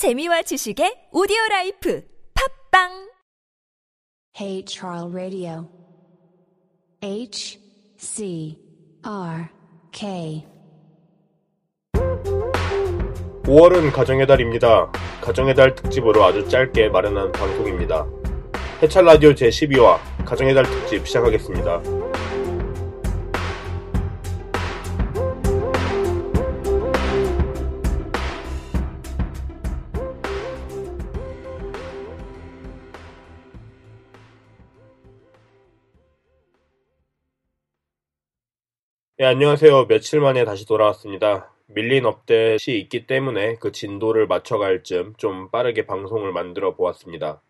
재미와 지식의 오디오 라이프 팝빵 Hey Charles Radio. H C R K. 5월은 가정의 달입니다. 가정의 달 특집으로 아주 짧게 마련한 방송입니다. 해찰 라디오 제12화 가정의 달 특집 시작하겠습니다. 네, 안녕하세요. 며칠 만에 다시 돌아왔습니다. 밀린 업데이트이 있기 때문에 그 진도를 맞춰갈 쯤 좀 빠르게 방송을 만들어 보았습니다.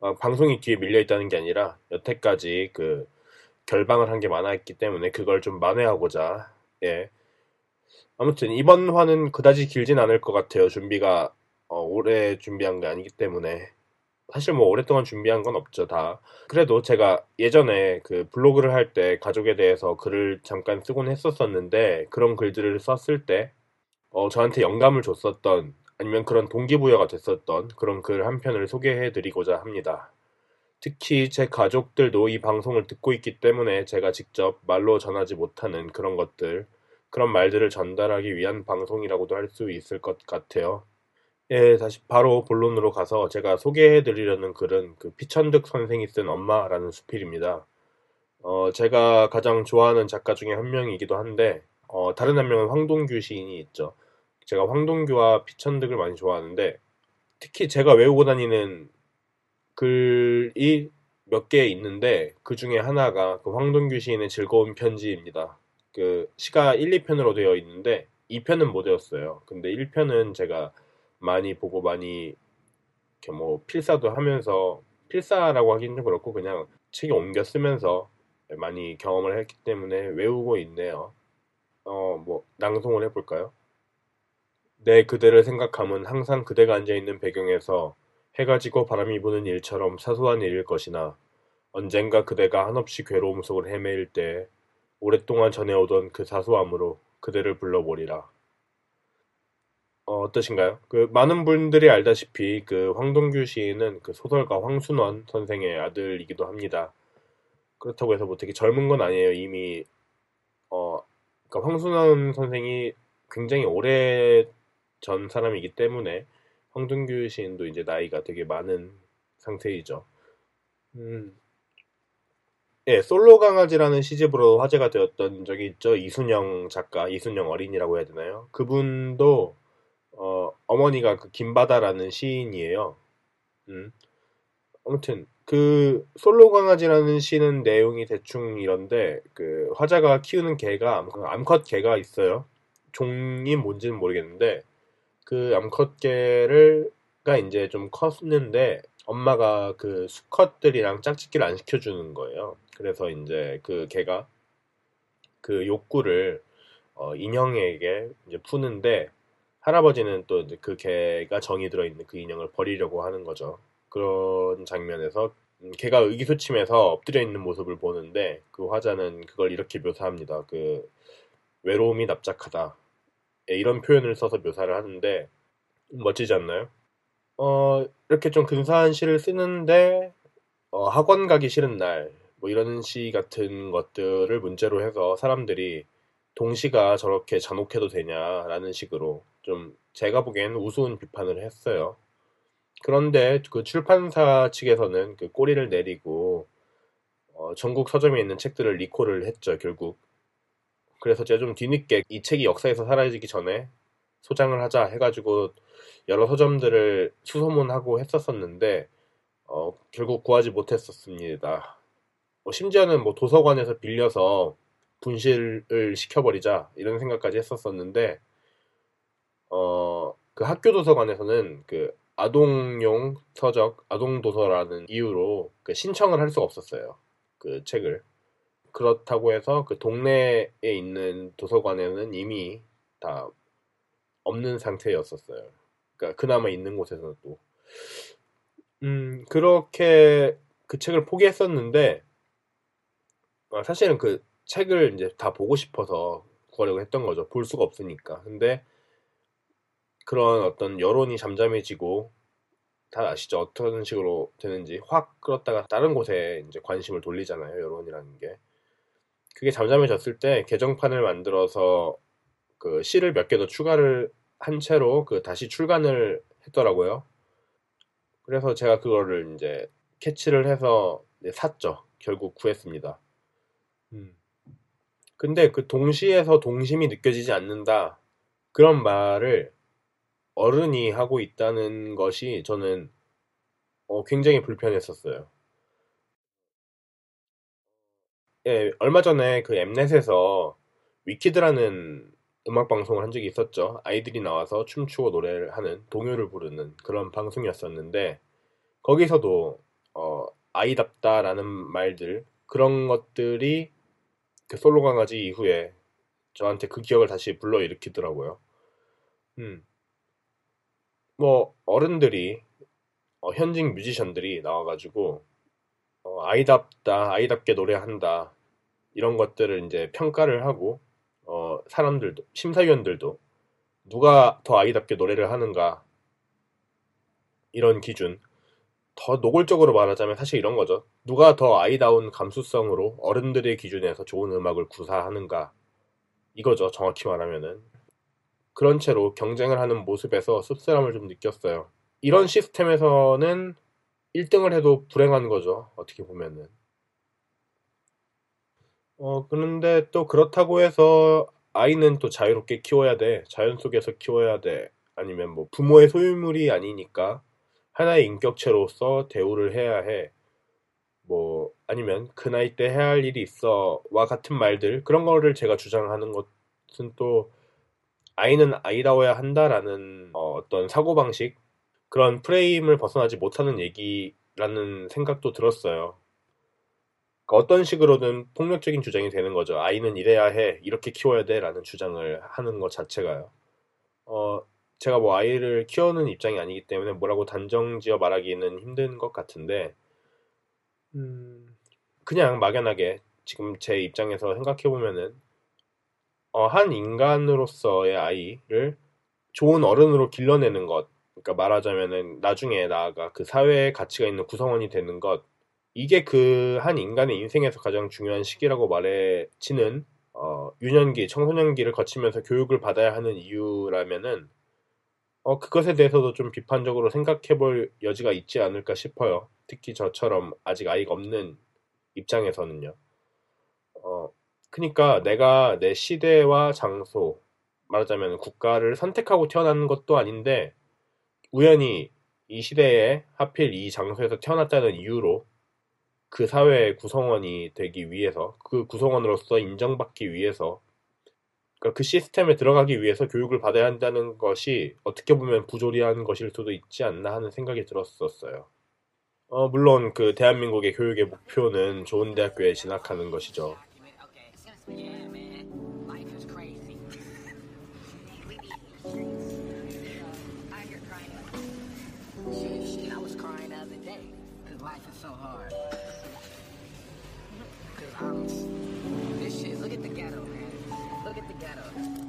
어, 방송이 뒤에 밀려 있다는 게 아니라 여태까지 그 결방을 한 게 많았기 때문에 그걸 좀 만회하고자 예. 아무튼 이번 화는 그다지 길진 않을 것 같아요. 준비가 어, 오래 준비한 게 아니기 때문에 사실 뭐 오랫동안 준비한 건 없죠 다. 그래도 제가 예전에 그 블로그를 할 때 가족에 대해서 글을 잠깐 쓰곤 했었었는데 그런 글들을 썼을 때 어, 저한테 영감을 줬었던 아니면 그런 동기부여가 됐었던 그런 글 한 편을 소개해 드리고자 합니다. 특히 제 가족들도 이 방송을 듣고 있기 때문에 제가 직접 말로 전하지 못하는 그런 것들, 그런 말들을 전달하기 위한 방송이라고도 할 수 있을 것 같아요. 예, 다시 바로 본론으로 가서 제가 소개해 드리려는 글은 그 피천득 선생이 쓴 엄마라는 수필입니다. 어, 제가 가장 좋아하는 작가 중에 한 명이기도 한데, 어, 다른 한 명은 황동규 시인이 있죠. 제가 황동규와 피천득을 많이 좋아하는데, 특히 제가 외우고 다니는 글이 몇 개 있는데, 그 중에 하나가 그 황동규 시인의 즐거운 편지입니다. 그 시가 1, 2편으로 되어 있는데, 2편은 못 외웠어요. 근데 1편은 제가 많이 보고 많이 이렇게 뭐 필사도 하면서 필사라고 하기는 좀 그렇고 그냥 책에 옮겨 쓰면서 많이 경험을 했기 때문에 외우고 있네요. 어, 뭐 낭송을 해볼까요? 내 그대를 생각함은 항상 그대가 앉아있는 배경에서 해가 지고 바람이 부는 일처럼 사소한 일일 것이나 언젠가 그대가 한없이 괴로움 속을 헤매일 때 오랫동안 전해오던 그 사소함으로 그대를 불러보리라. 어, 어떠신가요? 그 많은 분들이 알다시피 그 황동규 시인은 그 소설가 황순원 선생의 아들이기도 합니다. 그렇다고 해서 뭐 되게 젊은 건 아니에요. 이미 어 그러니까 황순원 선생이 굉장히 오래 전 사람이기 때문에 황동규 시인도 이제 나이가 되게 많은 상태이죠. 음. 예, 솔로 강아지라는 시집으로 화제가 되었던 적이 있죠. 이순영 작가, 이순영 어린이라고 해야 되나요? 그분도 어, 어머니가 그 김바다라는 시인이에요. 음. 아무튼 그 솔로 강아지라는 시는 내용이 대충 이런데 그 화자가 키우는 개가 암컷 개가 있어요. 종이 뭔지는 모르겠는데 그 암컷 개를가 이제 좀 컸는데 엄마가 그 수컷들이랑 짝짓기를 안 시켜주는 거예요. 그래서 이제 그 개가 그 욕구를 어, 인형에게 이제 푸는데 할아버지는 또 그 개가 정이 들어있는 그 인형을 버리려고 하는 거죠. 그런 장면에서 음, 개가 의기소침해서 엎드려 있는 모습을 보는데 그 화자는 그걸 이렇게 묘사합니다. 그 외로움이 납작하다. 예, 이런 표현을 써서 묘사를 하는데 멋지지 않나요? 어, 이렇게 좀 근사한 시를 쓰는데 어, 학원 가기 싫은 날, 뭐 이런 시 같은 것들을 문제로 해서 사람들이 동시가 저렇게 잔혹해도 되냐라는 식으로 좀 제가 보기에는 우스운 비판을 했어요. 그런데 그 출판사 측에서는 그 꼬리를 내리고 어, 전국 서점에 있는 책들을 리콜을 했죠 결국. 그래서 제가 좀 뒤늦게 이 책이 역사에서 사라지기 전에 소장을 하자 해가지고 여러 서점들을 수소문하고 했었었는데 어, 결국 구하지 못했었습니다. 뭐 심지어는 뭐 도서관에서 빌려서 분실을 시켜버리자 이런 생각까지 했었었는데 어, 그 학교 도서관에서는 그 아동용 서적, 아동 도서라는 이유로 그 신청을 할 수가 없었어요. 그 책을. 그렇다고 해서 그 동네에 있는 도서관에는 이미 다 없는 상태였었어요. 그러니까 그나마 있는 곳에서는 또. 음, 그렇게 그 책을 포기했었는데, 아, 사실은 그 책을 이제 다 보고 싶어서 구하려고 했던 거죠. 볼 수가 없으니까. 근데 그런 어떤 여론이 잠잠해지고 다 아시죠? 어떤 식으로 되는지 확 끌었다가 다른 곳에 이제 관심을 돌리잖아요. 여론이라는 게. 그게 잠잠해졌을 때 개정판을 만들어서 그 시를 몇 개 더 추가를 한 채로 그 다시 출간을 했더라고요. 그래서 제가 그거를 이제 캐치를 해서 샀죠. 결국 구했습니다. 음. 근데 그 동시에서 동심이 느껴지지 않는다. 그런 말을 어른이 하고 있다는 것이 저는 어, 굉장히 불편했었어요. 예, 얼마 전에 그 엠넷에서 위키드라는 음악 방송을 한 적이 있었죠. 아이들이 나와서 춤추고 노래를 하는 동요를 부르는 그런 방송이었었는데 거기서도 어, 아이답다라는 말들 그런 것들이 그 솔로 강아지 이후에 저한테 그 기억을 다시 불러일으키더라고요. 음. 뭐 어른들이 어, 현직 뮤지션들이 나와가지고 어, 아이답다, 아이답게 노래한다 이런 것들을 이제 평가를 하고 어, 사람들도 심사위원들도 누가 더 아이답게 노래를 하는가 이런 기준 더 노골적으로 말하자면 사실 이런 거죠. 누가 더 아이다운 감수성으로 어른들의 기준에서 좋은 음악을 구사하는가 이거죠. 정확히 말하면은 그런 채로 경쟁을 하는 모습에서 씁쓸함을 좀 느꼈어요. 이런 시스템에서는 1등을 해도 불행한 거죠. 어떻게 보면은. 어, 그런데 또 그렇다고 해서 아이는 또 자유롭게 키워야 돼. 자연 속에서 키워야 돼. 아니면 뭐 부모의 소유물이 아니니까 하나의 인격체로서 대우를 해야 해. 뭐 아니면 그 나이 때 해야 할 일이 있어와 같은 말들 그런 거를 제가 주장하는 것은 또 아이는 아이다워야 한다라는 어, 떤 사고방식 그런 프레임을 벗어나지 못하는 얘기라는 생각도 들었어요. 그러니까 어떤 식으로든 폭력적인 주장이 되는 거죠. 아이는 이래야 해, 이렇게 키워야 돼 라는 주장을 하는 것 자체가요. 어, 제가 뭐 아이를 키우는 입장이 아니기 때문에 뭐라고 단정지어 말하기는 힘든 것 같은데, 음, 그냥 막연하게 지금 제 입장에서 생각해 보면은 어, 한 인간으로서의 아이를 좋은 어른으로 길러내는 것, 그러니까 말하자면은 나중에 나아가 그 사회에 가치가 있는 구성원이 되는 것, 이게 그 한 인간의 인생에서 가장 중요한 시기라고 말해지는 어, 유년기, 청소년기를 거치면서 교육을 받아야 하는 이유라면은 어, 그것에 대해서도 좀 비판적으로 생각해 볼 여지가 있지 않을까 싶어요. 특히 저처럼 아직 아이가 없는 입장에서는요. 어, 그러니까 내가 내 시대와 장소, 말하자면 국가를 선택하고 태어난 것도 아닌데 우연히 이 시대에 하필 이 장소에서 태어났다는 이유로 그 사회의 구성원이 되기 위해서 그 구성원으로서 인정받기 위해서 그러니까 그 시스템에 들어가기 위해서 교육을 받아야 한다는 것이 어떻게 보면 부조리한 것일 수도 있지 않나 하는 생각이 들었었어요. 어, 물론 그 대한민국의 교육의 목표는 좋은 대학교에 진학하는 것이죠. Yeah, man. Life is crazy. I hear crying. Shit, I was crying the other day. Cause life is so hard. Cause I'm. This shit, look at the ghetto, man. Look at the ghetto.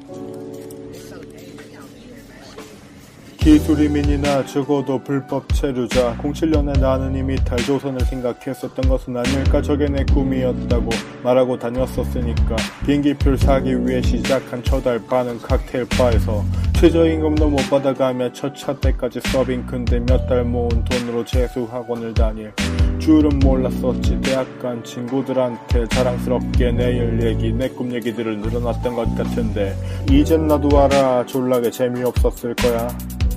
기술이민이나 적어도 불법 체류자 07년에 나는 이미 탈조선을 생각했었던 것은 아닐까 저게 내 꿈이었다고 말하고 다녔었으니까 비행기표를 사기 위해 시작한 첫달 반은 칵테일 바에서 최저임금도 못 받아가며 첫 차 때까지 서빙 근데 몇 달 모은 돈으로 재수학원을 다닐 줄은 몰랐었지. 대학 간 친구들한테 자랑스럽게 내일 얘기 내 꿈 얘기들을 늘어놨던 것 같은데 이젠 나도 알아 졸라게 재미없었을 거야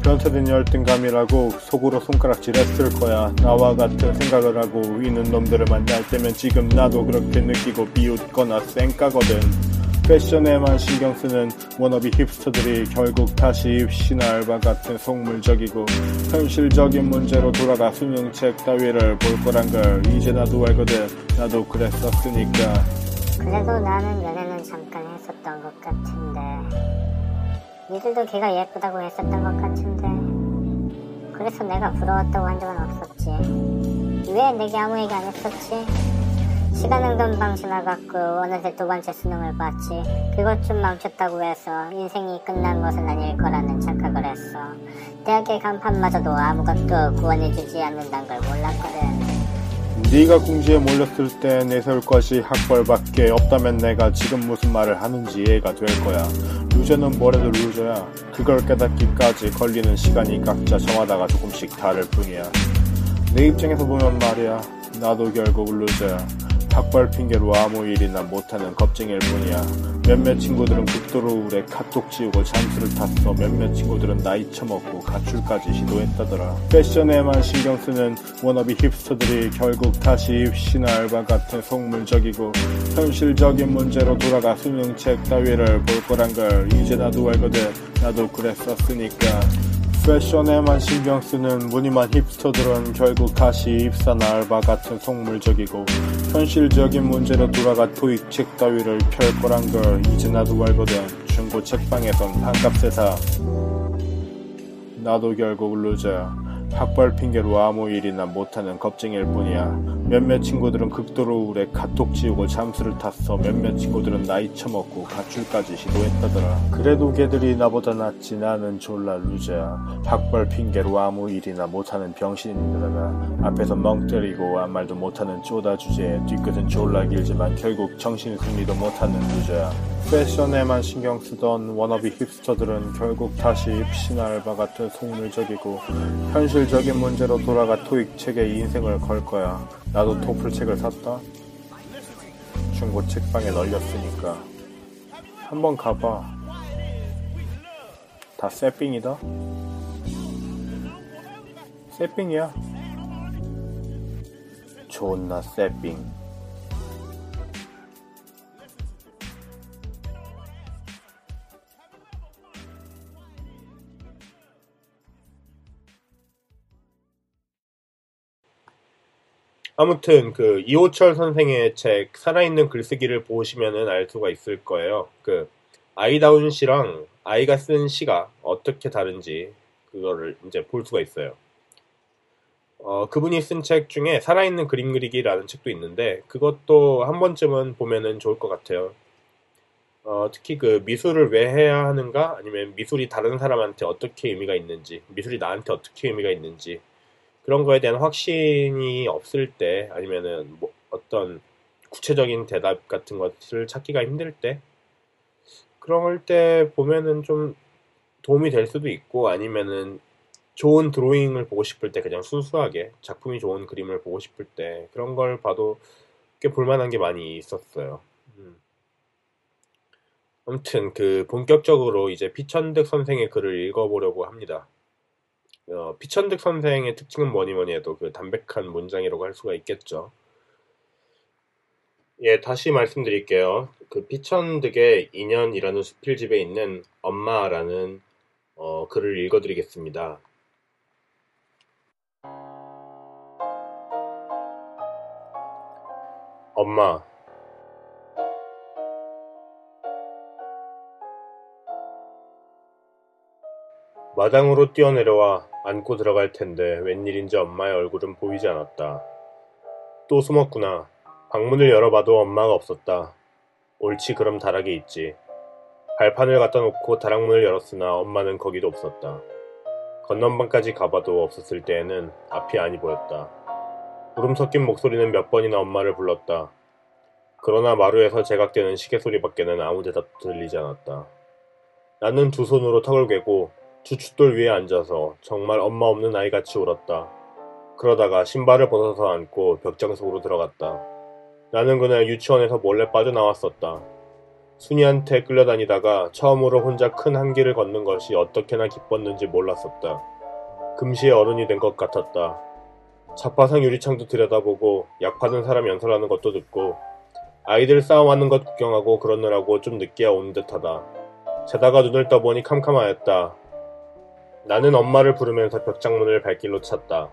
변태된 열등감이라고 속으로 손가락질했을 거야. 나와 같은 생각을 하고 있는 놈들을 만날 때면 지금 나도 그렇게 느끼고 비웃거나 쌩까거든. 패션에만 신경 쓰는 워너비 힙스터들이 결국 다시 입시나 알바 같은 속물적이고 현실적인 문제로 돌아가 수능책 따위를 볼 거란 걸 이제 나도 알거든. 나도 그랬었으니까. 그래도 나는 연애는 잠깐 했었던 것 같은데. 니들도 걔가 예쁘다고 했었던 것 같은데 그래서 내가 부러웠다고 한 적은 없었지 왜 내게 아무 얘기 안 했었지? 시간은 금방 지나갔고 어느새 두 번째 수능을 봤지. 그것 좀 멈췄다고 해서 인생이 끝난 것은 아닐 거라는 착각을 했어. 대학의 간판마저도 아무것도 구원해주지 않는다는 걸 몰랐거든. 네가 궁지에 몰렸을 때 내세울 것이 학벌밖에 없다면 내가 지금 무슨 말을 하는지 이해가 될 거야. 루저는 뭐래도 루저야. 그걸 깨닫기까지 걸리는 시간이 각자 정하다가 조금씩 다를 뿐이야. 내 입장에서 보면 말이야. 나도 결국 루저야. 학벌 핑계로 아무 일이나 못하는 겁쟁이일 뿐이야. 몇몇 친구들은 극도로 우울해 카톡 지우고 잠수를 탔어. 몇몇 친구들은 나이 처먹고 가출까지 시도했다더라. 패션에만 신경 쓰는 워너비 힙스터들이 결국 다시 입시나 알바 같은 속물적이고 현실적인 문제로 돌아가 수능책 따위를 볼 거란 걸 이제 나도 알거든. 나도 그랬었으니까. 패션에만 신경 쓰는 무늬만 힙스터들은 결국 다시 입사나 알바 같은 속물적이고 현실적인 문제로 돌아가 토익 책 따위를 펼 거란 걸 이제 나도 알거든 중고 책방에선 반값에 사 나도 결국 루저야 학벌 핑계로 아무 일이나 못하는 겁쟁이일 뿐이야 몇몇 친구들은 극도로 우울해 카톡 지우고 잠수를 탔어. 몇몇 친구들은 나이 처먹고 가출까지 시도했다더라. 그래도 걔들이 나보다 낫지 나는 졸라 루저야. 학벌 핑계로 아무 일이나 못하는 병신인들아 앞에서 멍 때리고 아무 말도 못하는 쪼다 주제에 뒤끝은 졸라 길지만 결국 정신 승리도 못하는 루저야. 패션에만 신경 쓰던 워너비 힙스터들은 결국 다시 입시나 알바 같은 속물적이고 현실적인 문제로 돌아가 토익 책에 인생을 걸 거야. 나도 토플 책을 샀다. 중고 책방에 널렸으니까 한번 가봐. 다 세핑이다. 세핑이야. 존나 세핑. 아무튼 그 이호철 선생의 책 살아있는 글쓰기를 보시면은 알 수가 있을 거예요. 그 아이다운 시랑 아이가 쓴 시가 어떻게 다른지 그거를 이제 볼 수가 있어요. 어, 그분이 쓴 책 중에 살아있는 그림 그리기라는 책도 있는데 그것도 한 번쯤은 보면은 좋을 것 같아요. 어, 특히 그 미술을 왜 해야 하는가 아니면 미술이 다른 사람한테 어떻게 의미가 있는지 미술이 나한테 어떻게 의미가 있는지 그런 거에 대한 확신이 없을 때 아니면은 뭐 어떤 구체적인 대답 같은 것을 찾기가 힘들 때 그럴 때 보면은 좀 도움이 될 수도 있고 아니면은 좋은 드로잉을 보고 싶을 때 그냥 순수하게 작품이 좋은 그림을 보고 싶을 때 그런 걸 봐도 꽤 볼만한 게 많이 있었어요. 음. 아무튼 그 본격적으로 이제 피천득 선생의 글을 읽어보려고 합니다. 어, 피천득 선생의 특징은 뭐니 뭐니 해도 그 담백한 문장이라고 할 수가 있겠죠. 예, 다시 말씀드릴게요. 그 피천득의 인연이라는 수필집에 있는 엄마라는 어, 글을 읽어드리겠습니다. 엄마, 마당으로 뛰어내려와 안고 들어갈 텐데 웬일인지 엄마의 얼굴은 보이지 않았다. 또 숨었구나. 방문을 열어봐도 엄마가 없었다. 옳지 그럼 다락에 있지. 발판을 갖다 놓고 다락문을 열었으나 엄마는 거기도 없었다. 건넌방까지 가봐도 없었을 때에는 앞이 아니 보였다. 울음 섞인 목소리는 몇 번이나 엄마를 불렀다. 그러나 마루에서 제각되는 시계 소리밖에는 아무 대답도 들리지 않았다. 나는 두 손으로 턱을 괴고 주춧돌 위에 앉아서 정말 엄마 없는 아이같이 울었다. 그러다가 신발을 벗어서 앉고 벽장 속으로 들어갔다. 나는 그날 유치원에서 몰래 빠져나왔었다. 순이한테 끌려다니다가 처음으로 혼자 큰 한길을 걷는 것이 어떻게나 기뻤는지 몰랐었다. 금시에 어른이 된 것 같았다. 자파상 유리창도 들여다보고 약 파는 사람 연설하는 것도 듣고 아이들 싸움하는 것 구경하고 그러느라고 좀 늦게 온 듯하다. 자다가 눈을 떠보니 캄캄하였다. 나는 엄마를 부르면서 벽장문을 발길로 찼다.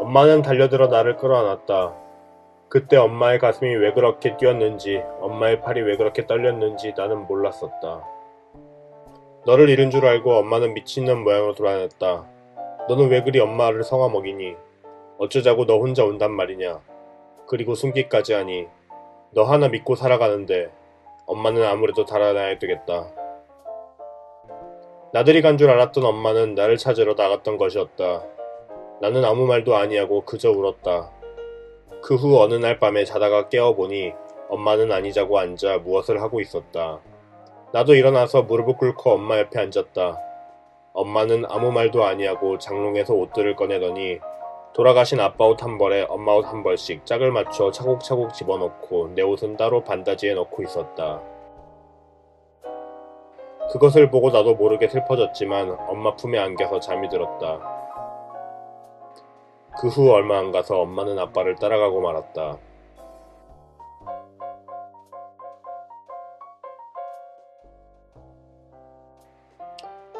엄마는 달려들어 나를 끌어안았다. 그때 엄마의 가슴이 왜 그렇게 뛰었는지, 엄마의 팔이 왜 그렇게 떨렸는지 나는 몰랐었다. 너를 잃은 줄 알고 엄마는 미친년 모양으로 돌아다녔다. 너는 왜 그리 엄마를 성화 먹이니? 어쩌자고 너 혼자 온단 말이냐? 그리고 숨기까지 하니 너 하나 믿고 살아가는데 엄마는 아무래도 달아나야 되겠다. 나들이 간 줄 알았던 엄마는 나를 찾으러 나갔던 것이었다. 나는 아무 말도 아니하고 그저 울었다. 그 후 어느 날 밤에 자다가 깨어보니 엄마는 아니자고 앉아 무엇을 하고 있었다. 나도 일어나서 무릎을 꿇고 엄마 옆에 앉았다. 엄마는 아무 말도 아니하고 장롱에서 옷들을 꺼내더니 돌아가신 아빠 옷 한 벌에 엄마 옷 한 벌씩 짝을 맞춰 차곡차곡 집어넣고 내 옷은 따로 반다지에 넣고 있었다. 그것을 보고 나도 모르게 슬퍼졌지만 엄마 품에 안겨서 잠이 들었다. 그 후 얼마 안 가서 엄마는 아빠를 따라가고 말았다.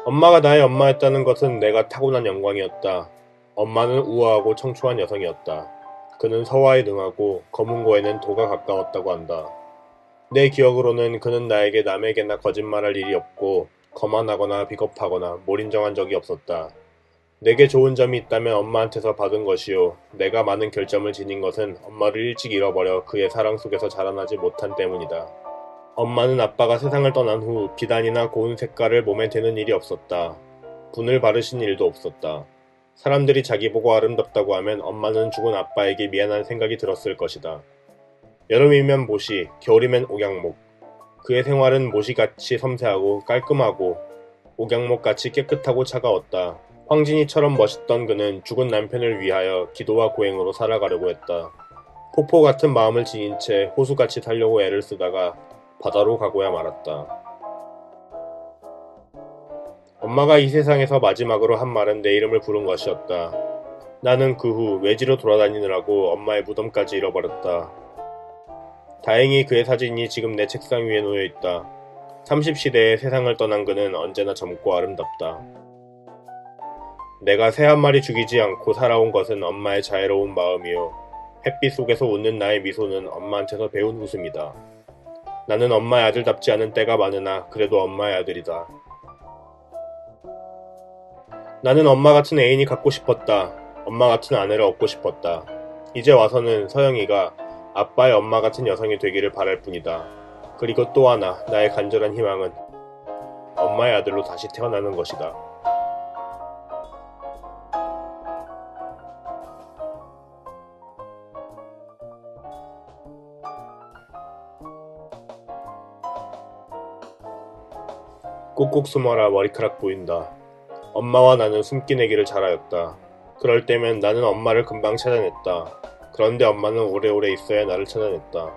엄마가 나의 엄마였다는 것은 내가 타고난 영광이었다. 엄마는 우아하고 청초한 여성이었다. 그는 서화에 능하고 검은고에는 도가 가까웠다고 한다. 내 기억으로는 그는 나에게 남에게나 거짓말할 일이 없고 거만하거나 비겁하거나 몰인정한 적이 없었다. 내게 좋은 점이 있다면 엄마한테서 받은 것이요. 내가 많은 결점을 지닌 것은 엄마를 일찍 잃어버려 그의 사랑 속에서 자라나지 못한 때문이다. 엄마는 아빠가 세상을 떠난 후 비단이나 고운 색깔을 몸에 대는 일이 없었다. 분을 바르신 일도 없었다. 사람들이 자기 보고 아름답다고 하면 엄마는 죽은 아빠에게 미안한 생각이 들었을 것이다. 여름이면 모시, 겨울이면 옥양목. 그의 생활은 모시같이 섬세하고 깔끔하고 옥양목같이 깨끗하고 차가웠다. 황진이처럼 멋있던 그는 죽은 남편을 위하여 기도와 고행으로 살아가려고 했다. 포포 같은 마음을 지닌 채 호수같이 살려고 애를 쓰다가 바다로 가고야 말았다. 엄마가 이 세상에서 마지막으로 한 말은 내 이름을 부른 것이었다. 나는 그 후 외지로 돌아다니느라고 엄마의 무덤까지 잃어버렸다. 다행히 그의 사진이 지금 내 책상 위에 놓여 있다. 30시대에 세상을 떠난 그는 언제나 젊고 아름답다. 내가 새 한 마리 죽이지 않고 살아온 것은 엄마의 자애로운 마음이요. 햇빛 속에서 웃는 나의 미소는 엄마한테서 배운 웃음이다. 나는 엄마의 아들답지 않은 때가 많으나 그래도 엄마의 아들이다. 나는 엄마 같은 애인이 갖고 싶었다. 엄마 같은 아내를 얻고 싶었다. 이제 와서는 서영이가 아빠의 엄마 같은 여성이 되기를 바랄 뿐이다. 그리고 또 하나 나의 간절한 희망은 엄마의 아들로 다시 태어나는 것이다. 꾹꾹 숨어라 머리카락 보인다. 엄마와 나는 숨기내기를 잘하였다. 그럴 때면 나는 엄마를 금방 찾아냈다. 그런데 엄마는 오래오래 있어야 나를 찾아냈다.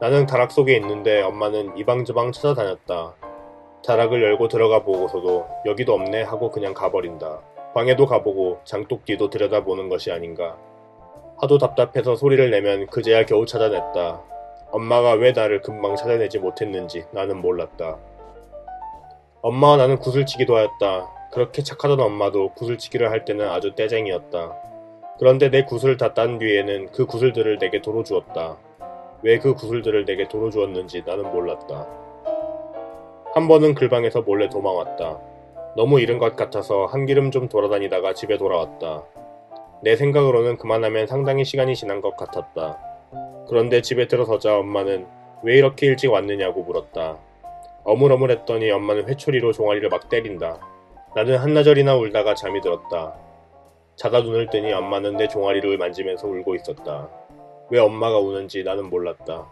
나는 다락 속에 있는데 엄마는 이방저방 찾아다녔다. 다락을 열고 들어가 보고서도 여기도 없네 하고 그냥 가버린다. 방에도 가보고 장독뒤도 들여다보는 것이 아닌가. 하도 답답해서 소리를 내면 그제야 겨우 찾아냈다. 엄마가 왜 나를 금방 찾아내지 못했는지 나는 몰랐다. 엄마와 나는 구슬치기도 하였다. 그렇게 착하던 엄마도 구슬치기를 할 때는 아주 떼쟁이였다. 그런데 내 구슬을 다 딴 뒤에는 그 구슬들을 내게 도로 주었다. 왜 그 구슬들을 내게 도로 주었는지 나는 몰랐다. 한 번은 글방에서 몰래 도망왔다. 너무 이른 것 같아서 한 기름 좀 돌아다니다가 집에 돌아왔다. 내 생각으로는 그만하면 상당히 시간이 지난 것 같았다. 그런데 집에 들어서자 엄마는 왜 이렇게 일찍 왔느냐고 물었다. 어물어물했더니 엄마는 회초리로 종아리를 막 때린다. 나는 한나절이나 울다가 잠이 들었다. 자다 눈을 뜨니 엄마는 내 종아리를 만지면서 울고 있었다. 왜 엄마가 우는지 나는 몰랐다.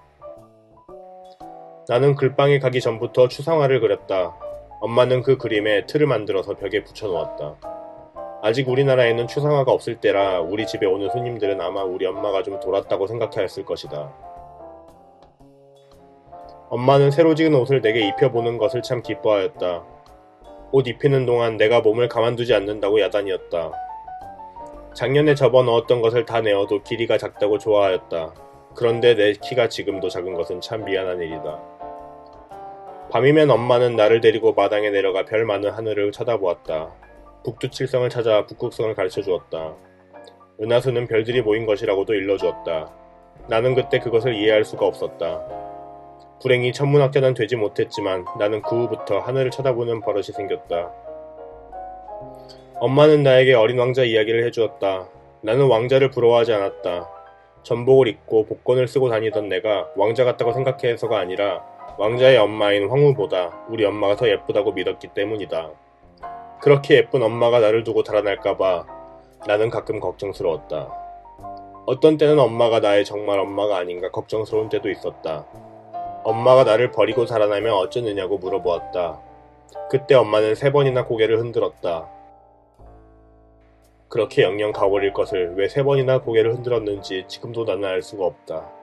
나는 글방에 가기 전부터 추상화를 그렸다. 엄마는 그 그림에 틀을 만들어서 벽에 붙여놓았다. 아직 우리나라에는 추상화가 없을 때라 우리 집에 오는 손님들은 아마 우리 엄마가 좀 돌았다고 생각하였을 것이다. 엄마는 새로 지은 옷을 내게 입혀보는 것을 참 기뻐하였다. 옷 입히는 동안 내가 몸을 가만두지 않는다고 야단이었다. 작년에 접어 넣었던 것을 다 내어도 길이가 작다고 좋아하였다. 그런데 내 키가 지금도 작은 것은 참 미안한 일이다. 밤이면 엄마는 나를 데리고 마당에 내려가 별 많은 하늘을 쳐다보았다. 북두칠성을 찾아 북극성을 가르쳐 주었다. 은하수는 별들이 모인 것이라고도 일러주었다. 나는 그때 그것을 이해할 수가 없었다. 불행히 천문학자는 되지 못했지만 나는 그 후부터 하늘을 쳐다보는 버릇이 생겼다. 엄마는 나에게 어린 왕자 이야기를 해주었다. 나는 왕자를 부러워하지 않았다. 전복을 입고 복권을 쓰고 다니던 내가 왕자 같다고 생각해서가 아니라 왕자의 엄마인 황후보다 우리 엄마가 더 예쁘다고 믿었기 때문이다. 그렇게 예쁜 엄마가 나를 두고 달아날까봐 나는 가끔 걱정스러웠다. 어떤 때는 엄마가 나의 정말 엄마가 아닌가 걱정스러운 때도 있었다. 엄마가 나를 버리고 달아나면 어쩌느냐고 물어보았다. 그때 엄마는 세 번이나 고개를 흔들었다. 그렇게 영영 가버릴 것을 왜 세 번이나 고개를 흔들었는지 지금도 나는 알 수가 없다.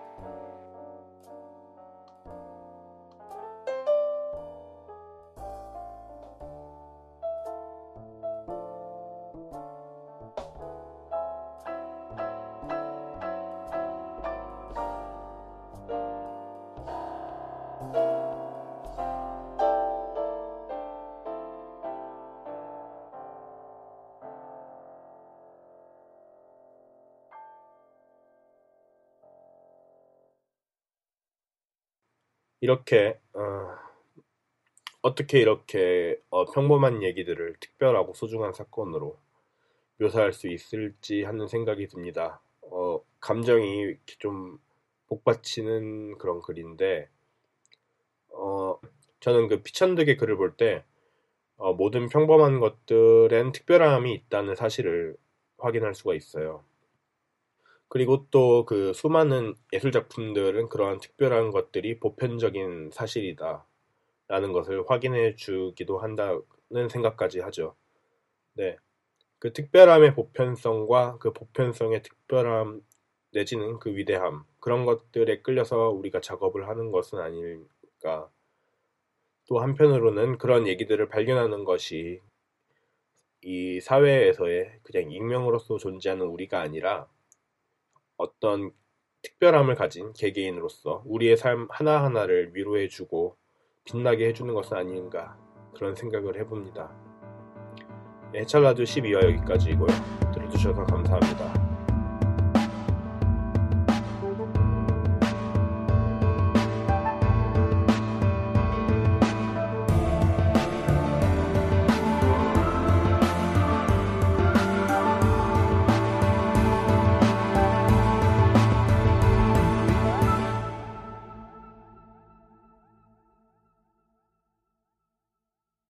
이렇게 어, 떻게 이렇게 어, 평범한 얘기들을 특별하고 소중한 사건으로 묘사할 수 있을지 하는 생각이 듭니다. 어, 감정이 좀 복받치는 그런 글인데 어, 저는 그 피천득의 글을 볼때 어, 모든 평범한 것들엔 특별함이 있다는 사실을 확인할 수가 있어요. 그리고 또 그 수많은 예술 작품들은 그러한 특별한 것들이 보편적인 사실이다. 라는 것을 확인해 주기도 한다는 생각까지 하죠. 네. 그 특별함의 보편성과 그 보편성의 특별함 내지는 그 위대함 그런 것들에 끌려서 우리가 작업을 하는 것은 아닐까. 또 한편으로는 그런 얘기들을 발견하는 것이 이 사회에서의 그냥 익명으로서 존재하는 우리가 아니라 어떤 특별함을 가진 개개인으로서 우리의 삶 하나하나를 위로해주고 빛나게 해주는 것은 아닌가 그런 생각을 해봅니다. 네, 해찰라드 12화 여기까지이고요. 들어주셔서 감사합니다.